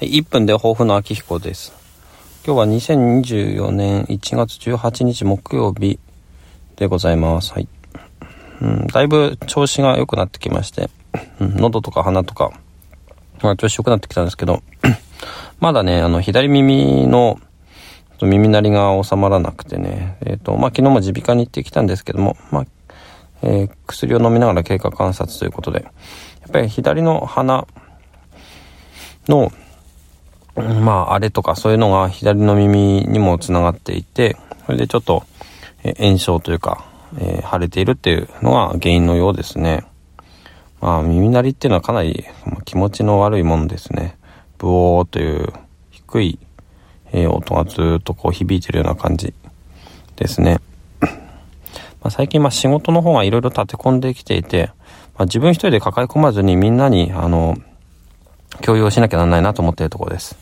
はい、1分で抱負の秋彦です。今日は2024年1月18日木曜日でございます。はい。うん、だいぶ調子が良くなってきまして、喉とか鼻とか、まあ、調子良くなってきたんですけど、まだね、あの、左耳の耳鳴りが収まらなくてね、えっ、ー、と、まあ、昨日も耳鼻科に行ってきたんですけども、まあ、えー、薬を飲みながら経過観察ということで、やっぱり左の鼻の、まあ、あれとかそういうのが左の耳にもつながっていて、それでちょっと、え炎症というか、えー、腫れているっていうのが原因のようですね。まあ、耳鳴りっていうのはかなり気持ちの悪いもんですね。ブオーという低い、えー、音がずっとこう響いてるような感じですね。まあ、最近まあ仕事の方がいろいろ立て込んできていて、まあ、自分一人で抱え込まずにみんなにあの共有しなきゃなんないなと思っているところです。